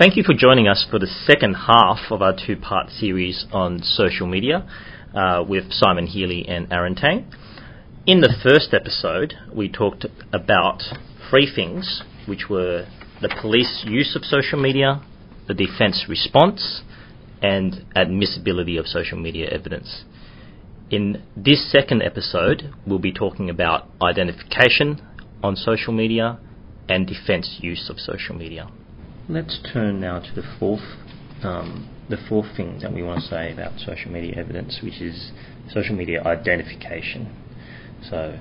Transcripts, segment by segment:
Thank you for joining us for the second half of our two part series on social media uh, with Simon Healy and Aaron Tang. In the first episode, we talked about three things, which were the police use of social media, the defence response, and admissibility of social media evidence. In this second episode, we'll be talking about identification on social media and defence use of social media. Let's turn now to the fourth, um, the fourth thing that we want to say about social media evidence, which is social media identification. So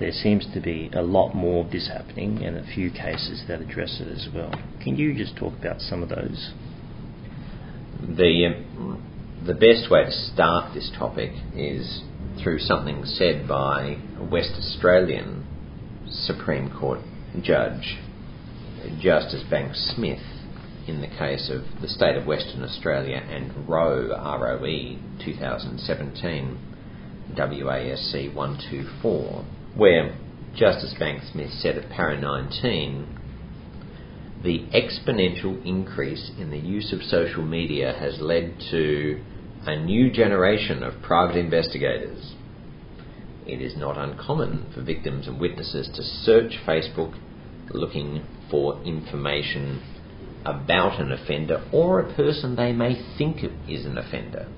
there seems to be a lot more of this happening and a few cases that address it as well. Can you just talk about some of those? The um, the best way to start this topic is through something said by a West Australian Supreme Court judge, Justice Banks Smith, in the case of the state of Western Australia and Roe, ROE 2017, WASC 124, where Justice Banks Smith said at para 19 the exponential increase in the use of social media has led to a new generation of private investigators. It is not uncommon for victims and witnesses to search Facebook looking for information about an offender or a person they may think is an offender.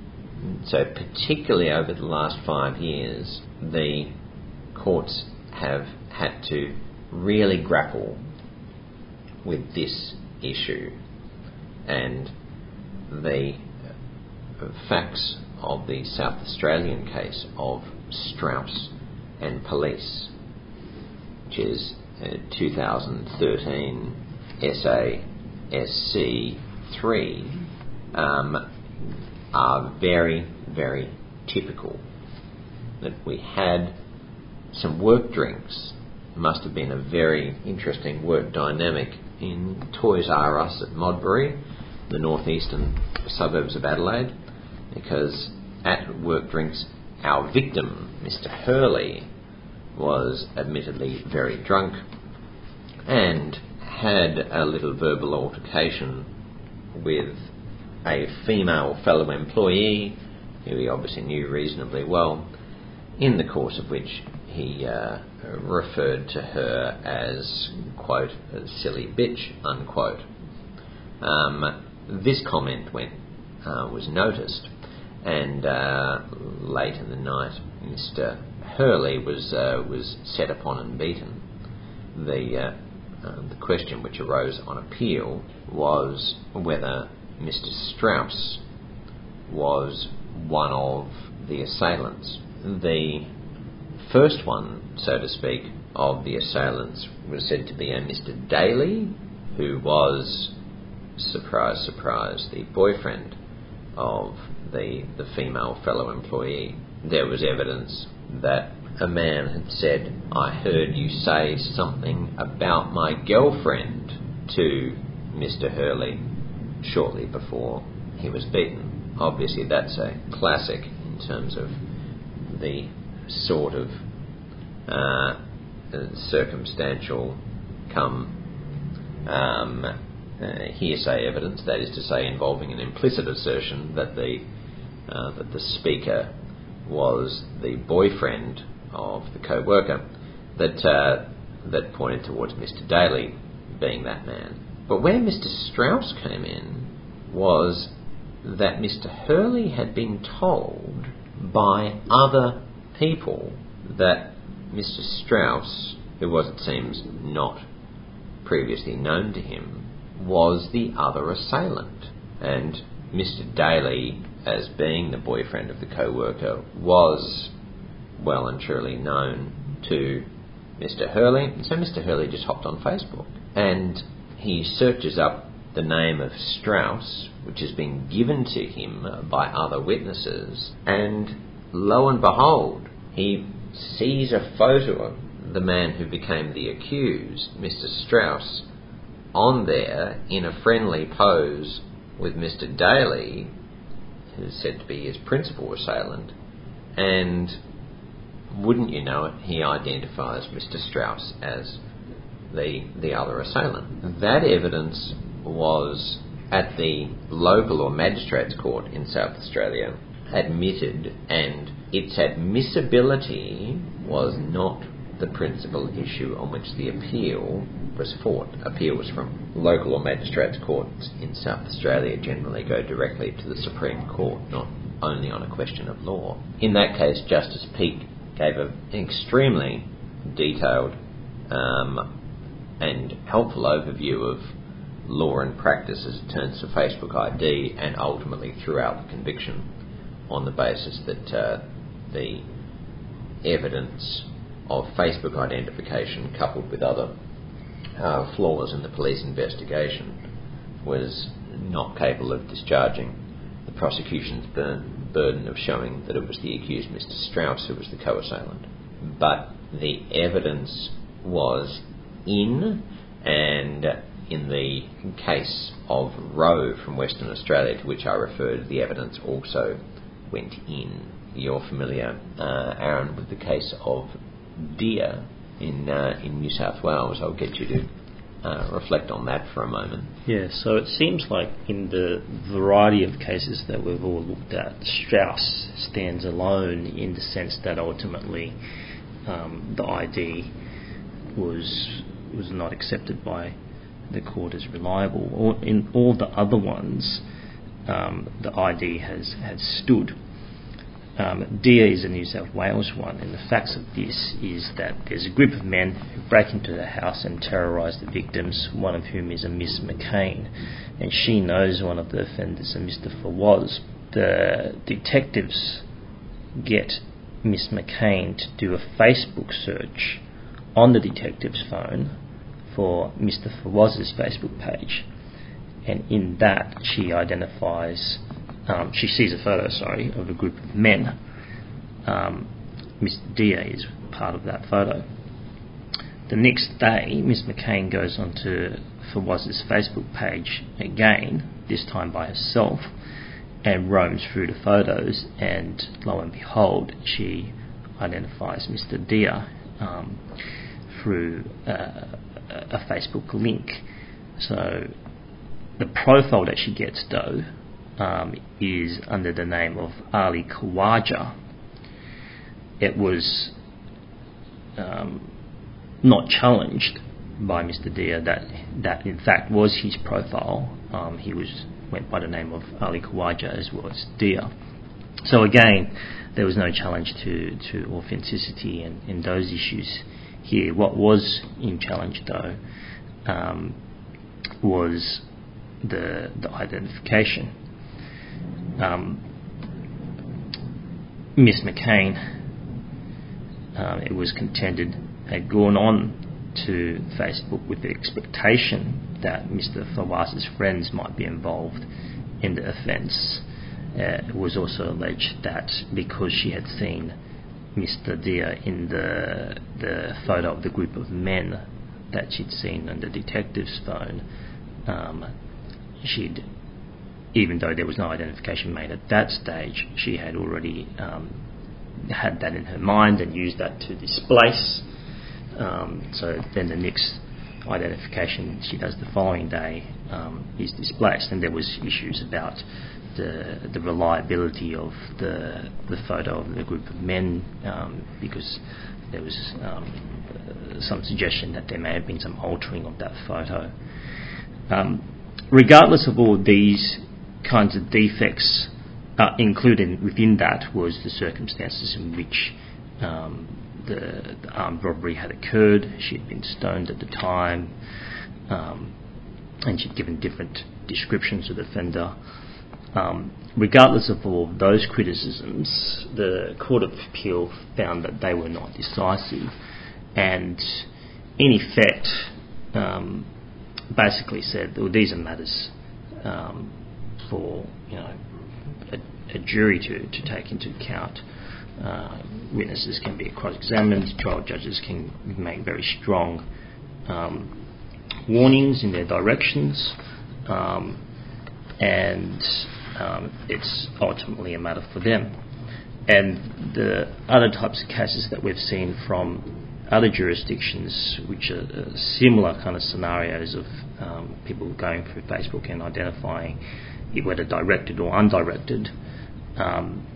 So, particularly over the last five years, the courts have had to really grapple with this issue. And the facts of the South Australian case of Strauss and police, which is 2013 SASC 3, um, are very, very typical. That we had some work drinks. Must have been a very interesting work dynamic in Toys R Us at Modbury, the northeastern suburbs of Adelaide, because at work drinks, our victim, Mr. Hurley, was admittedly very drunk and had a little verbal altercation with a female fellow employee who he obviously knew reasonably well, in the course of which he uh, referred to her as, quote, a silly bitch, unquote. Um, this comment went, uh, was noticed, and uh, late in the night, Mr. Hurley was, uh, was set upon and beaten. The, uh, uh, the question which arose on appeal was whether Mr. Strauss was one of the assailants. The first one, so to speak, of the assailants was said to be a Mr. Daly, who was, surprise, surprise, the boyfriend of the, the female fellow employee. There was evidence that a man had said, I heard you say something about my girlfriend to Mr. Hurley shortly before he was beaten. Obviously, that's a classic in terms of the sort of uh, circumstantial come um, uh, hearsay evidence, that is to say, involving an implicit assertion that the uh, that the speaker was the boyfriend of the co-worker, that uh, that pointed towards Mr. Daly being that man. But where Mr. Strauss came in was that Mr. Hurley had been told by other people that Mr. Strauss, who was, it seems, not previously known to him, was the other assailant. And Mr. Daly, as being the boyfriend of the co worker, was well and truly known to Mr. Hurley. So Mr. Hurley just hopped on Facebook and he searches up the name of Strauss, which has been given to him uh, by other witnesses, and lo and behold, he sees a photo of the man who became the accused, Mr. Strauss, on there in a friendly pose with Mr. Daly, who's said to be his principal assailant, and wouldn't you know it, he identifies Mr. Strauss as the the other assailant. That evidence was at the local or magistrates court in South Australia admitted and its admissibility was not the principal issue on which the appeal was fought. Appeals from local or magistrates courts in South Australia generally go directly to the Supreme Court, not only on a question of law. In that case, Justice Peek gave an extremely detailed um, and helpful overview of law and practice as it turns to Facebook ID and ultimately throughout the conviction on the basis that uh, the evidence of Facebook identification coupled with other uh, flaws in the police investigation was not capable of discharging the prosecution's burn, burden of showing that it was the accused Mr. Strauss who was the co-assailant. But the evidence was in, and in the case of Roe from Western Australia, to which I referred, the evidence also went in. You're familiar, uh, Aaron, with the case of Deer in uh, in New South Wales. I'll get you to uh, reflect on that for a moment. Yeah, so it seems like in the variety of cases that we've all looked at, Strauss stands alone in the sense that ultimately um, the ID was was not accepted by the court as reliable. Or in all the other ones, um, the ID has has stood. Um, is a New South Wales one, and the facts of this is that there's a group of men who break into the house and terrorise the victims, one of whom is a Miss McCain, and she knows one of the offenders, a Mr. Fawaz. The detectives get Miss McCain to do a Facebook search on the detective's phone for Mr. Fawaz's Facebook page, and in that she identifies, um, she sees a photo, sorry, of a group of men. Um, Mr. Deer is part of that photo. The next day, Miss McCain goes onto Fawaz's Facebook page again, this time by herself, and roams through the photos, and lo and behold, she identifies Mr. Dia um, through uh, a Facebook link. So the profile that she gets though um, is under the name of Ali Khawaja. It was um, not challenged by Mr. Deer that that in fact was his profile. Um, he was went by the name of Ali Khawaja as well as Deer. So again, there was no challenge to, to authenticity and, and those issues here. What was in challenge, though, um, was the, the identification. Um, Miss McCain, um, it was contended, had gone on to Facebook with the expectation that Mr. Fawaz's friends might be involved in the offence. Uh, it was also alleged that because she had seen Mr. Deer in the the photo of the group of men that she'd seen on the detective's phone. Um, she'd, even though there was no identification made at that stage, she had already um, had that in her mind and used that to displace. Um, so then the next identification she does the following day um, is displaced, and there was issues about the, the reliability of the, the photo of the group of men um, because there was um, some suggestion that there may have been some altering of that photo. Um, regardless of all these kinds of defects, uh, included within that was the circumstances in which um, the, the, armed robbery had occurred. She had been stoned at the time, um, and she'd given different descriptions of the offender. Um, regardless of all of those criticisms, the Court of Appeal found that they were not decisive, and in effect, um, basically said, well, these are matters um, for you know a, a, jury to, to take into account. Uh, witnesses can be cross-examined. Trial judges can make very strong um, warnings in their directions, um, and um, it's ultimately a matter for them. And the other types of cases that we've seen from other jurisdictions, which are uh, similar kind of scenarios of um, people going through Facebook and identifying whether directed or undirected. Um,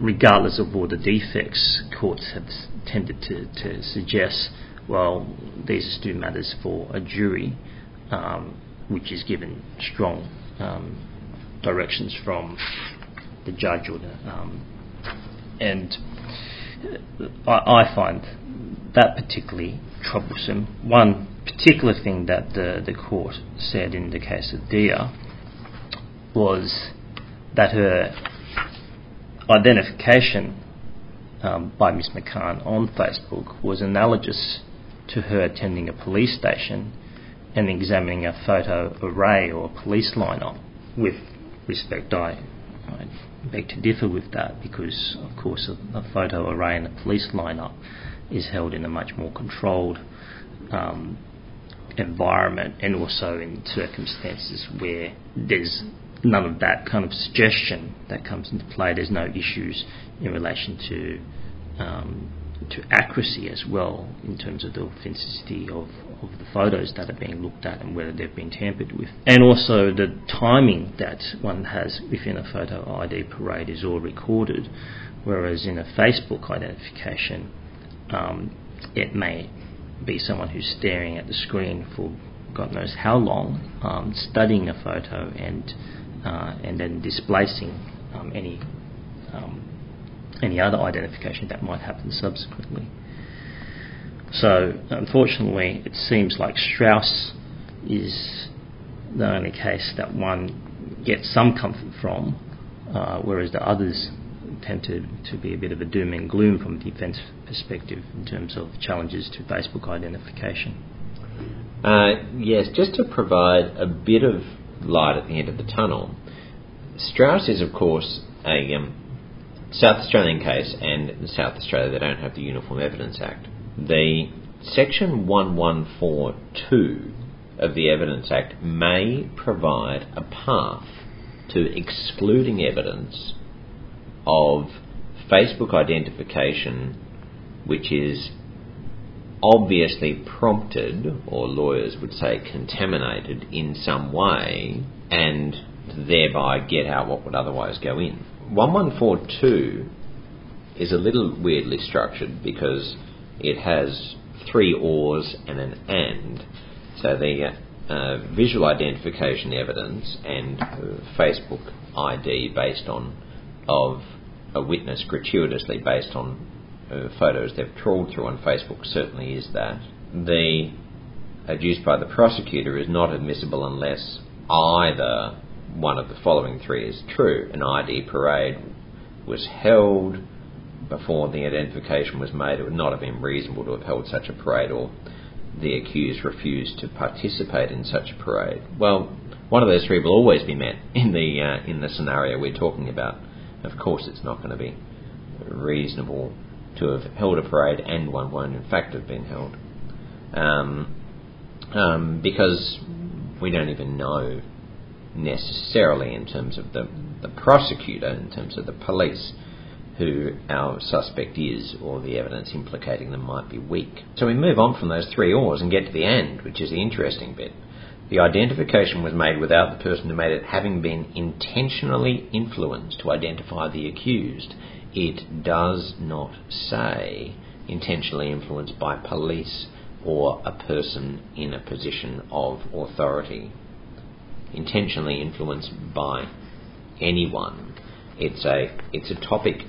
regardless of all the defects, courts have tended to, to suggest, well, these are still matters for a jury, um, which is given strong um, directions from the judge or the, um, and I, I, find that particularly troublesome. One particular thing that the, the court said in the case of Dia was that her identification um, by Ms. McCann on Facebook was analogous to her attending a police station and examining a photo array or police lineup. With respect, I, I beg to differ with that because, of course, a, a, photo array and a police lineup is held in a much more controlled um, environment and also in circumstances where there's none of that kind of suggestion that comes into play. There's no issues in relation to um, to accuracy as well in terms of the authenticity of, of the photos that are being looked at and whether they've been tampered with. And also the timing that one has within a photo ID parade is all recorded, whereas in a Facebook identification, um, it may be someone who's staring at the screen for God knows how long, um, studying a photo and and then displacing um, any um, any other identification that might happen subsequently. So, unfortunately, it seems like Strauss is the only case that one gets some comfort from, uh, whereas the others tend to, to be a bit of a doom and gloom from a defence perspective in terms of challenges to Facebook identification. Uh, yes, just to provide a bit of light at the end of the tunnel. Strauss is, of course, a um, South Australian case, and in South Australia they don't have the Uniform Evidence Act. The Section 1142 of the Evidence Act may provide a path to excluding evidence of Facebook identification which is obviously prompted, or lawyers would say contaminated, in some way, and thereby get out what would otherwise go in. 1142 is a little weirdly structured because it has three ors and an and. So the uh, visual identification evidence and uh, Facebook ID based on of a witness gratuitously based on photos they've trawled through on Facebook certainly is that. The adduced by the prosecutor is not admissible unless either one of the following three is true. An ID parade was held before the identification was made. It would not have been reasonable to have held such a parade, or the accused refused to participate in such a parade. Well, one of those three will always be met in the uh, in the scenario we're talking about. Of course, it's not going to be reasonable to have held a parade and one won't in fact have been held. Um, um, because we don't even know necessarily in terms of the, the prosecutor, in terms of the police, who our suspect is or the evidence implicating them might be weak. So we move on from those three ors and get to the end, which is the interesting bit. The identification was made without the person who made it having been intentionally influenced to identify the accused it does not say intentionally influenced by police or a person in a position of authority. Intentionally influenced by anyone. It's a it's a topic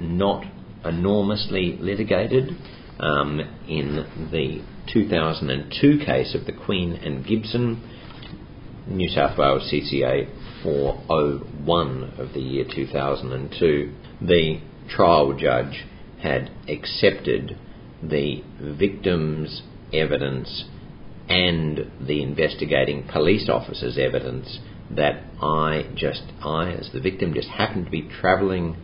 not enormously litigated. Um, in the 2002 case of the Queen and Gibson, New South Wales CCA 401 of the year 2002, the trial judge had accepted the victim's evidence and the investigating police officer's evidence that I just, I as the victim, just happened to be travelling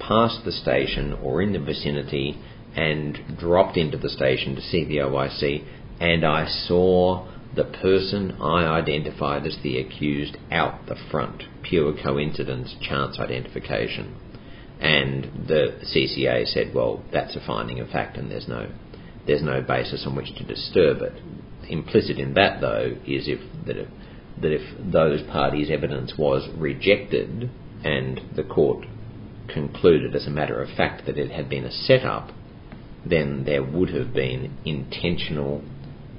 past the station or in the vicinity and dropped into the station to see the OIC and I saw the person I identified as the accused out the front. Pure coincidence, chance identification. And the CCA said, well, that's a finding of fact and there's no, there's no basis on which to disturb it. implicit in that, though, is if that if, that if those parties' evidence was rejected and the court concluded as a matter of fact that it had been a setup, then there would have been intentional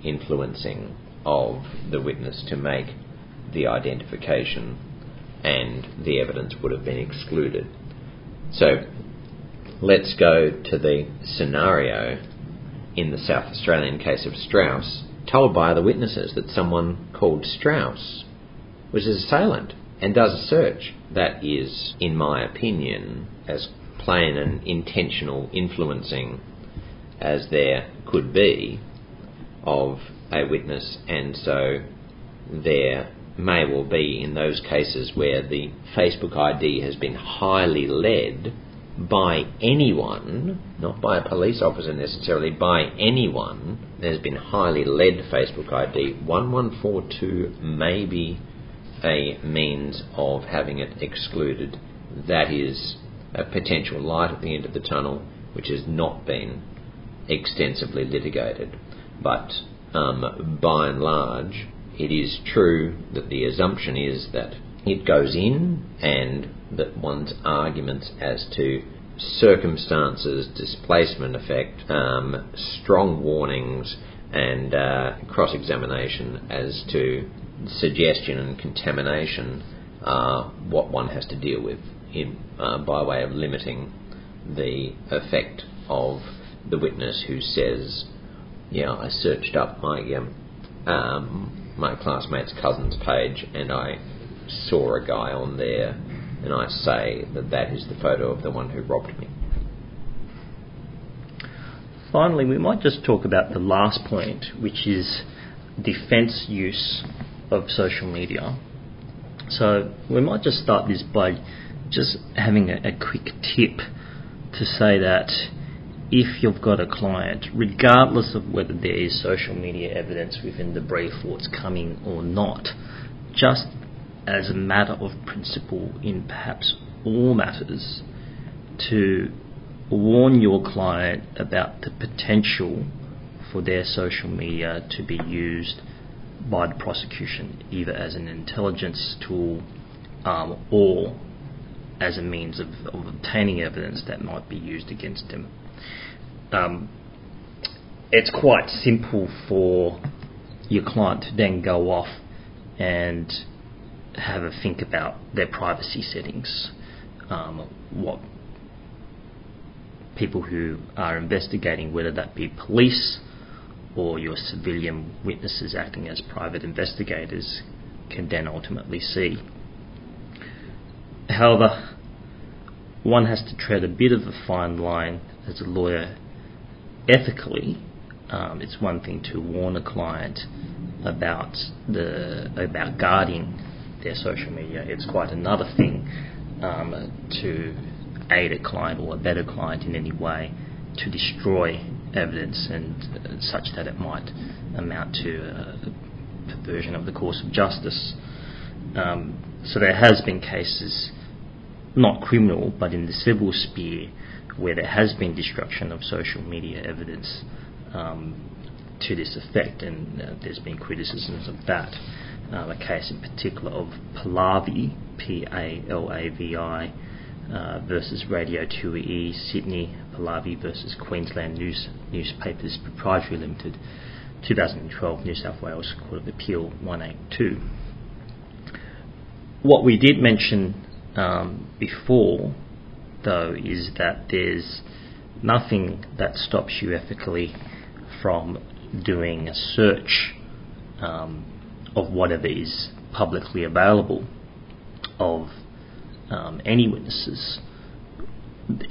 influencing of the witness to make the identification and the evidence would have been excluded. So let's go to the scenario in the South Australian case of Strauss, told by the witnesses that someone called Strauss was his assailant and does a search. That is, in my opinion, as plain and intentional influencing as there could be of a witness, and so there may well be in those cases where the Facebook ID has been highly led by anyone, not by a police officer necessarily, by anyone, there's been highly led Facebook ID. 1142 may be a means of having it excluded. That is a potential light at the end of the tunnel, which has not been extensively litigated. But um, by and large, it is true that the assumption is that it goes in and that one's arguments as to circumstances, displacement effect, um, strong warnings, and uh, cross examination as to suggestion and contamination are what one has to deal with in, uh, by way of limiting the effect of the witness who says, "Yeah, I searched up my um, um, my classmate's cousin's page and I saw a guy on there, and I say that that is the photo of the one who robbed me." Finally, we might just talk about the last point, which is defence use of social media. So we might just start this by just having a, a quick tip to say that if you've got a client, regardless of whether there is social media evidence within the brief it's coming or not, just as a matter of principle in perhaps all matters, to warn your client about the potential for their social media to be used by the prosecution, either as an intelligence tool um, or as a means of, of, obtaining evidence that might be used against them. Um, it's quite simple for your client to then go off and have a think about their privacy settings, um, what people who are investigating, whether that be police or your civilian witnesses acting as private investigators, can then ultimately see. However, one has to tread a bit of a fine line as a lawyer ethically. Um, it's one thing to warn a client about the about guarding their social media. It's quite another thing um, to aid a client or a better client in any way to destroy evidence and uh, such that it might amount to a perversion of the course of justice. Um, so there has been cases, not criminal, but in the civil sphere, where there has been destruction of social media evidence um, to this effect, and uh, there's been criticisms of that. Um, a case in particular of Palavi, P-A-L-A-V-I, uh, versus Radio 2UE Sydney, Palavi versus Queensland News Newspapers Proprietary Limited, 2012 New South Wales Court of Appeal 182. What we did mention um, before, though, is that there's nothing that stops you ethically from doing a search um, of whatever is publicly available of um, any witnesses.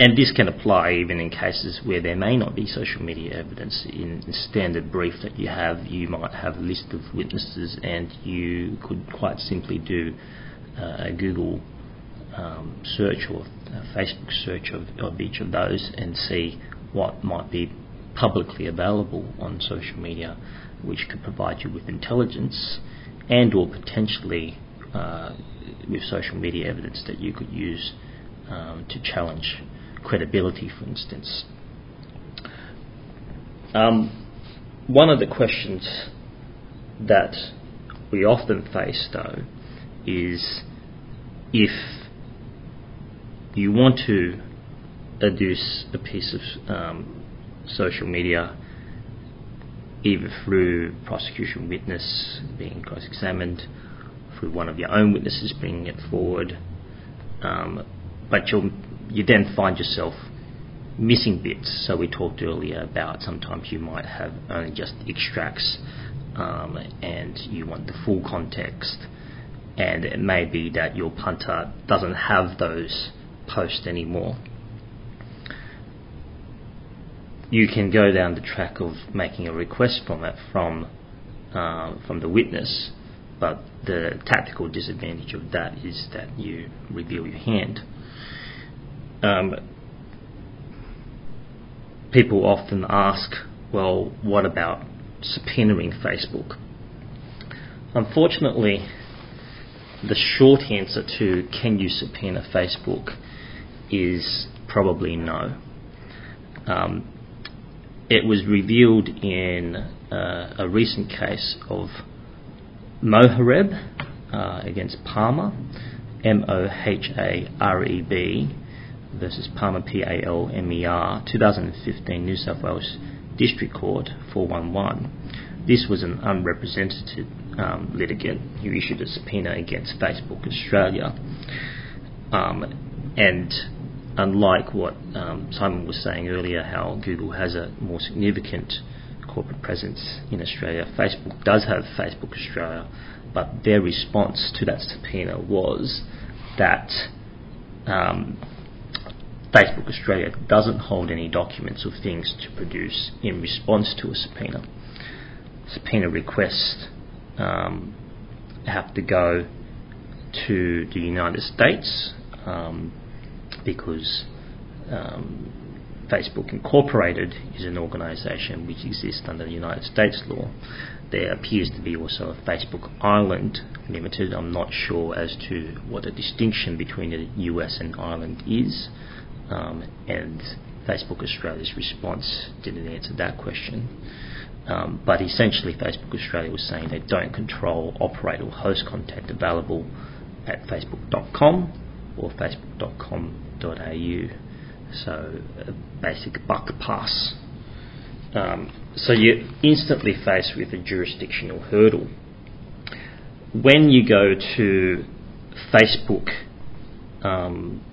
And this can apply even in cases where there may not be social media evidence. In the standard brief that you have, you might have a list of witnesses, and you could quite simply do uh, a Google um, search or a Facebook search of, of each of those and see what might be publicly available on social media, which could provide you with intelligence and or potentially uh, with social media evidence that you could use um, to challenge credibility, for instance. Um, one of the questions that we often face, though, is if you want to adduce a piece of um, social media, either through prosecution witness being cross-examined, through one of your own witnesses bringing it forward, um, but you you then find yourself missing bits. So we talked earlier about sometimes you might have only just extracts um, and you want the full context. And it may be that your punter doesn't have those posts anymore. You can go down the track of making a request from it from uh, from the witness, but the tactical disadvantage of that is that you reveal your hand. Um, people often ask, well, what about subpoenaing Facebook? Unfortunately, the short answer to can you subpoena Facebook is probably no. Um, it was revealed in uh, a recent case of Mohareb uh, against Palmer, M O H A R E B, versus Palmer P A L M E R, 2015 New South Wales District Court 411. This was an unrepresented um, litigant who issued a subpoena against Facebook Australia. Um, and unlike what um, Simon was saying earlier, how Google has a more significant corporate presence in Australia, Facebook does have Facebook Australia, but their response to that subpoena was that um, Facebook Australia doesn't hold any documents or things to produce in response to a subpoena. Subpoena requests um, have to go to the United States um, because um, Facebook Incorporated is an organization which exists under the United States law. There appears to be also a Facebook Ireland Limited. I'm not sure as to what the distinction between the US and Ireland is um, and Facebook Australia's response didn't answer that question. Um, but essentially, Facebook Australia was saying they don't control, operate, or host content available at facebook.com or facebook.com.au. So, a basic buck pass. Um, so, you're instantly faced with a jurisdictional hurdle. When you go to Facebook um,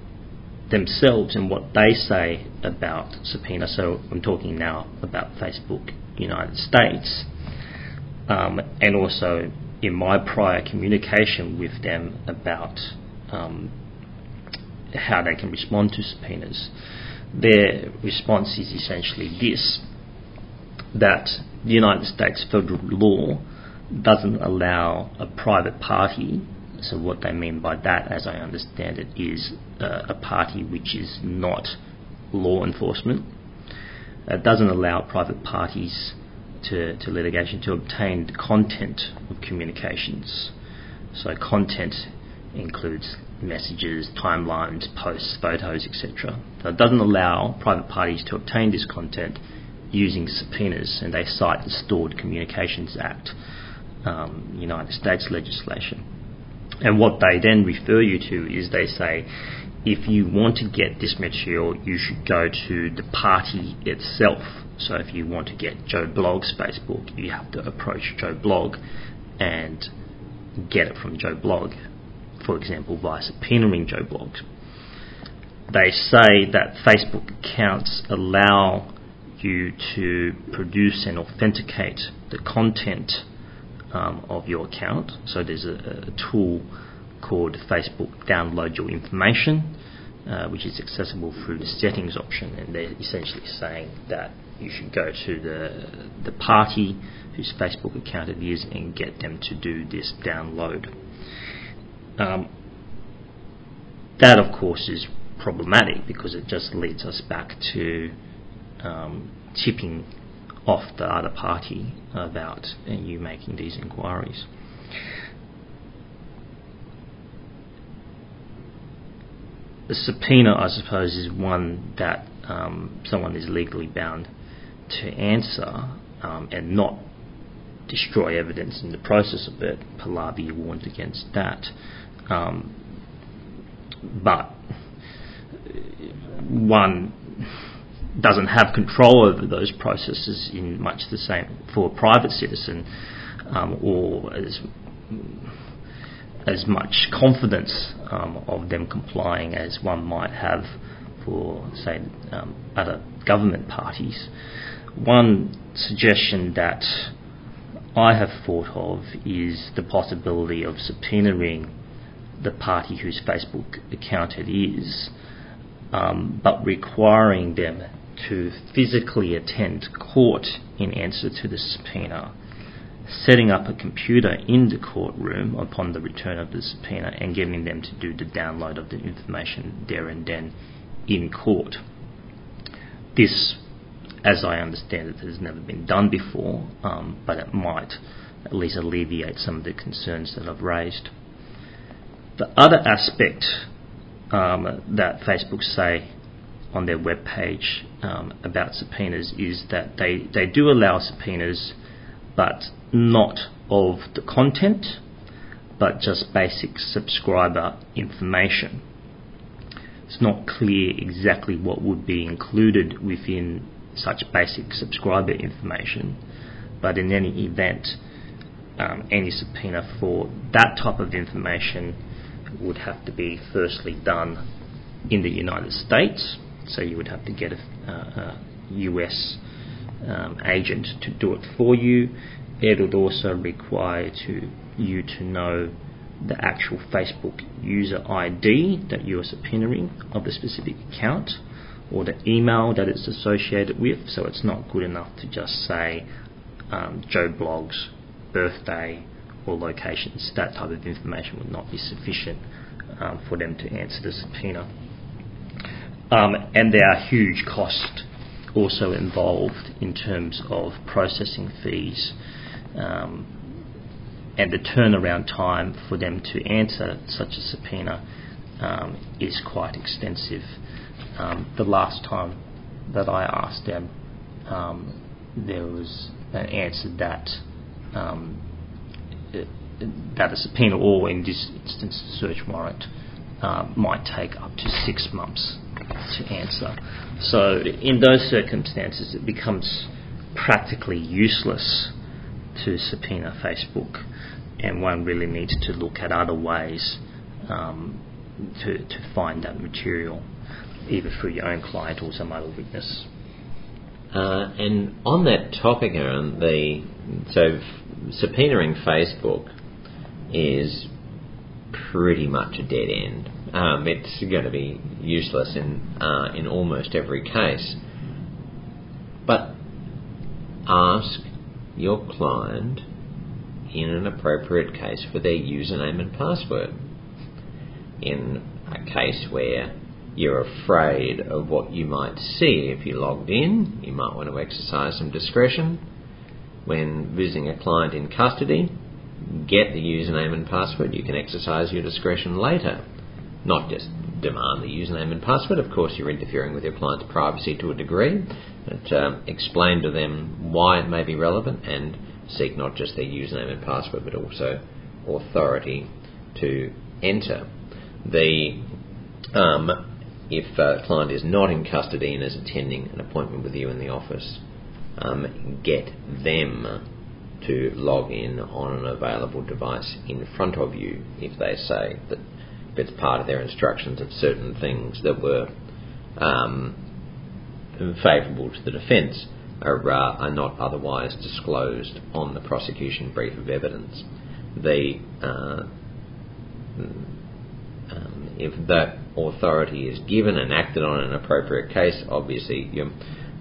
themselves and what they say about subpoena. So I'm talking now about Facebook United States, um, and also in my prior communication with them about um, how they can respond to subpoenas. Their response is essentially this that the United States federal law doesn't allow a private party so what they mean by that, as I understand it, is uh, a party which is not law enforcement. It doesn't allow private parties to, to litigation to obtain the content of communications. So content includes messages, timelines, posts, photos, etc. So it doesn't allow private parties to obtain this content using subpoenas, and they cite the Stored Communications Act, um, United States legislation. And what they then refer you to is they say, if you want to get this material, you should go to the party itself. So if you want to get Joe Blog's Facebook, you have to approach Joe Blog and get it from Joe Blogg, for example, by subpoenaing Joe Blogg. They say that Facebook accounts allow you to produce and authenticate the content um, of your account. So there's a, a, tool called Facebook Download Your Information, uh, which is accessible through the settings option, and they're essentially saying that you should go to the the party whose Facebook account it is and get them to do this download. Um, that, of course, is problematic because it just leads us back to um, tipping off the other party about you making these inquiries. The subpoena, I suppose, is one that um, someone is legally bound to answer um, and not destroy evidence in the process of it. Palavi warned against that. Um, but one doesn't have control over those processes in much the same for a private citizen um, or as as much confidence um, of them complying as one might have for, say, um, other government parties. One suggestion that I have thought of is the possibility of subpoenaing the party whose Facebook account it is, um, but requiring them to physically attend court in answer to the subpoena setting up a computer in the courtroom upon the return of the subpoena and getting them to do the download of the information there and then in court. This, as I understand it, has never been done before, um, but it might at least alleviate some of the concerns that I've raised. The other aspect um, that Facebook say on their webpage um, about subpoenas is that they, they do allow subpoenas, but not of the content, but just basic subscriber information. It's not clear exactly what would be included within such basic subscriber information, but in any event, um, any subpoena for that type of information would have to be firstly done in the United States, so you would have to get a, a US um, agent to do it for you it would also require to you to know the actual Facebook user ID that you are subpoenaing of the specific account or the email that it's associated with. So it's not good enough to just say um, Joe Bloggs birthday or locations. That type of information would not be sufficient um, for them to answer the subpoena. Um, and there are huge costs also involved in terms of processing fees um, and the turnaround time for them to answer such a subpoena um, is quite extensive. Um, the last time that I asked them, um, there was an answer that that a subpoena, or in this instance, a search warrant, uh, might take up to six months to answer. So, in those circumstances, it becomes practically useless to subpoena Facebook, and one really needs to look at other ways um, to, to find that material, either through your own client or some other witness. Uh, and on that topic, Aaron, the so subpoenaing Facebook is pretty much a dead end. Um, it's going to be useless in uh, in almost every case. But ask your client in an appropriate case for their username and password. In a case where you're afraid of what you might see if you logged in, you might want to exercise some discretion. When visiting a client in custody, get the username and password. You can exercise your discretion later. Not just demand the username and password. Of course, you're interfering with your client's privacy to a degree. But um, explain to them why it may be relevant and seek not just their username and password, but also authority to enter. The um, if a client is not in custody and is attending an appointment with you in the office, um, get them to log in on an available device in front of you if they say that it's part of their instructions of certain things that were um, favourable to the defence are, uh, are not otherwise disclosed on the prosecution brief of evidence. The, uh, um, if that authority is given and acted on in an appropriate case, obviously you're,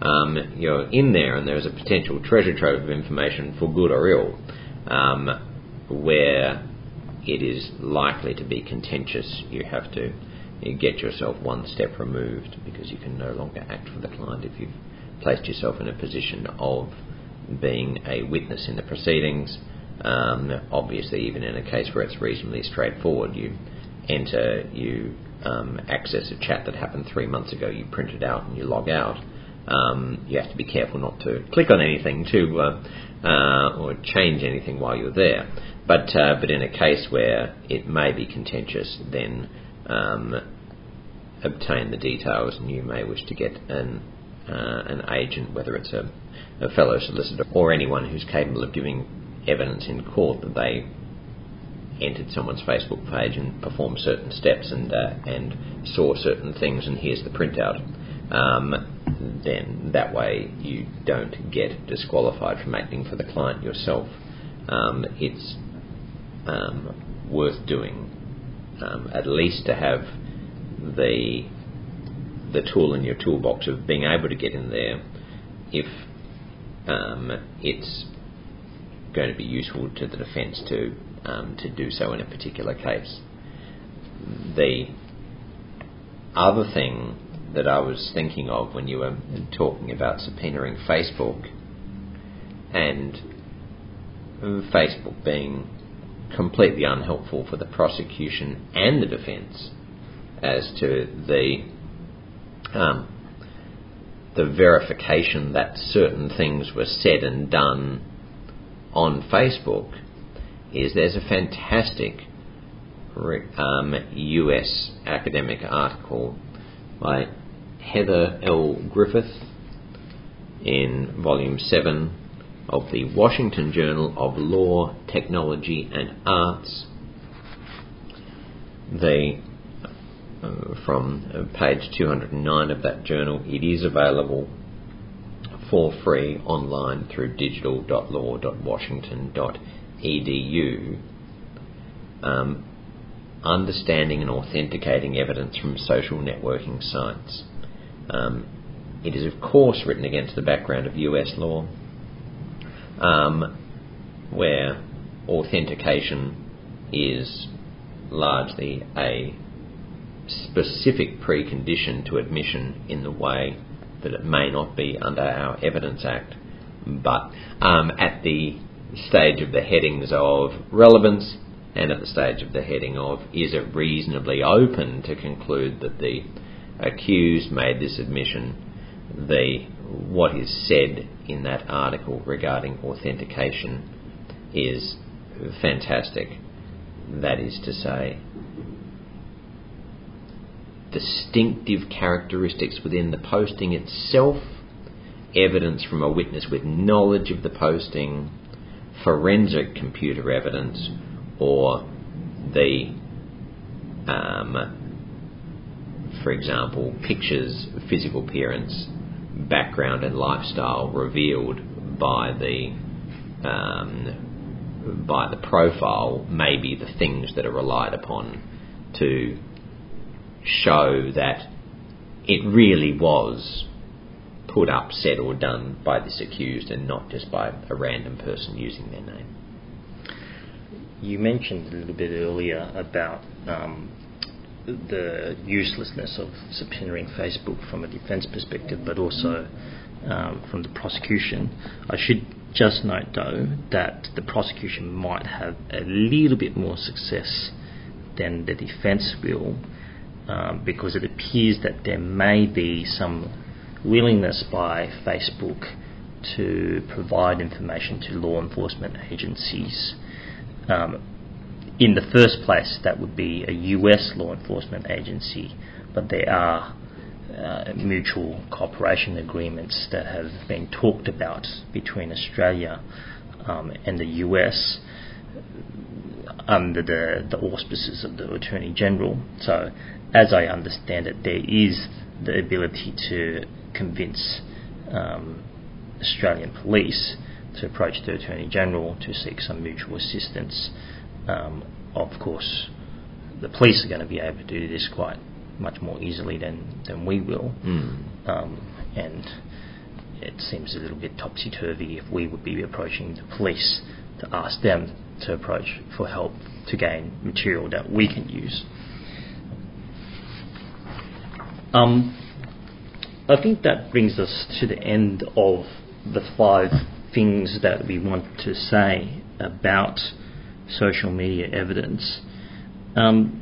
um, you're in there and there's a potential treasure trove of information for good or ill. Um, where it is likely to be contentious, you have to you get yourself one step removed because you can no longer act for the client if you've placed yourself in a position of being a witness in the proceedings. Um, obviously, even in a case where it's reasonably straightforward, you enter, you um, access a chat that happened three months ago, you print it out and you log out. Um, you have to be careful not to click on anything to uh, uh, or change anything while you're there. But uh, but in a case where it may be contentious, then um, obtain the details, and you may wish to get an uh, an agent, whether it's a, a fellow solicitor or anyone who's capable of giving evidence in court that they entered someone's Facebook page and performed certain steps and uh, and saw certain things, and here's the printout. Um, then that way you don't get disqualified from acting for the client yourself. Um, it's um, worth doing um, at least to have the the tool in your toolbox of being able to get in there if um, it's going to be useful to the defence to um, to do so in a particular case. The other thing that I was thinking of when you were talking about subpoenaing Facebook and Facebook being completely unhelpful for the prosecution and the defence as to the um, the verification that certain things were said and done on Facebook is there's a fantastic um, US academic article by Heather L. Griffith in volume 7 of the Washington Journal of Law, Technology and Arts. The uh, from uh, page 209 of that journal. It is available for free online through digital.law.washington.edu. Um, understanding and authenticating evidence from social networking sites. Um, it is, of course, written against the background of US law, um, where authentication is largely a specific precondition to admission in the way that it may not be under our Evidence Act, but um, at the stage of the headings of relevance and at the stage of the heading of is it reasonably open to conclude that the accused made this admission, the what is said in that article regarding authentication is fantastic. That is to say, distinctive characteristics within the posting itself, evidence from a witness with knowledge of the posting, forensic computer evidence, or the, um, for example, pictures, physical appearance, background, and lifestyle revealed by the um, by the profile may be the things that are relied upon to show that it really was put up, said, or done by this accused and not just by a random person using their name. You mentioned a little bit earlier about um, the uselessness of subpoenaing Facebook from a defence perspective, but also um, from the prosecution. I should just note, though, that the prosecution might have a little bit more success than the defence will um, because it appears that there may be some willingness by Facebook to provide information to law enforcement agencies. Um, in the first place, that would be a US law enforcement agency, but there are uh, mutual cooperation agreements that have been talked about between Australia um, and the US under the, the auspices of the Attorney General. So as I understand it, there is the ability to convince um, Australian police to approach the Attorney General to seek some mutual assistance. Um, of course, the police are going to be able to do this quite much more easily than, than we will. Mm. Um, and it seems a little bit topsy turvy if we would be approaching the police to ask them to approach for help to gain material that we can use. Um, I think that brings us to the end of the five things that we want to say about social media evidence. Um,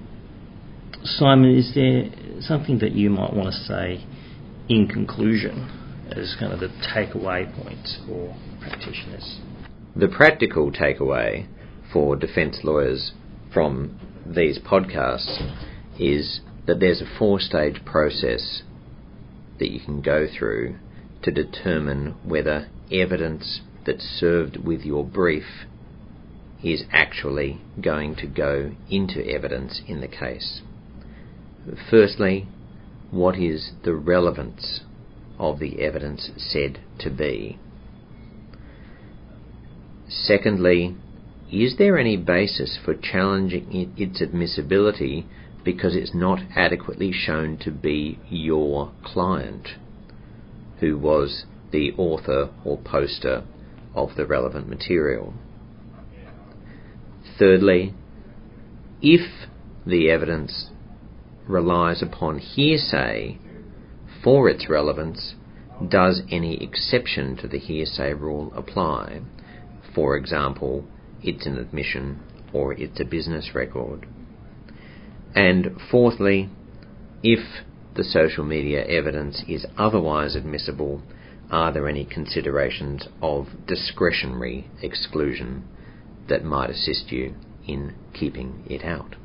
Simon, is there something that you might want to say in conclusion? as kind of the takeaway points for practitioners? The practical takeaway for defence lawyers from these podcasts is that there's a four stage process that you can go through to determine whether evidence that's served with your brief is actually going to go into evidence in the case. Firstly, what is the relevance of the evidence said to be? Secondly, is there any basis for challenging its admissibility because it's not adequately shown to be your client who was the author or poster of the relevant material? Thirdly, if the evidence relies upon hearsay for its relevance, does any exception to the hearsay rule apply? For example, it's an admission or it's a business record. And fourthly, if the social media evidence is otherwise admissible, are there any considerations of discretionary exclusion that might assist you in keeping it out?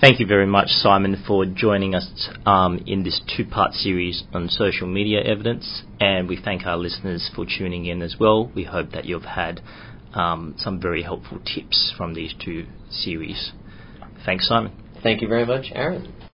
Thank you very much, Simon, for joining us um, in this two part series on social media evidence. And we thank our listeners for tuning in as well. We hope that you've had um, some very helpful tips from these two series. Thanks, Simon. Thank you very much, Aaron.